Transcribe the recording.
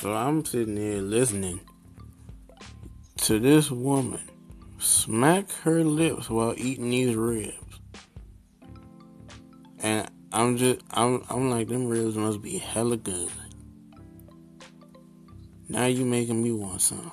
So I'm sitting here listening to this woman smack her lips while eating these ribs. And I'm just I'm I'm like them ribs must be hella good. Now you making me want some.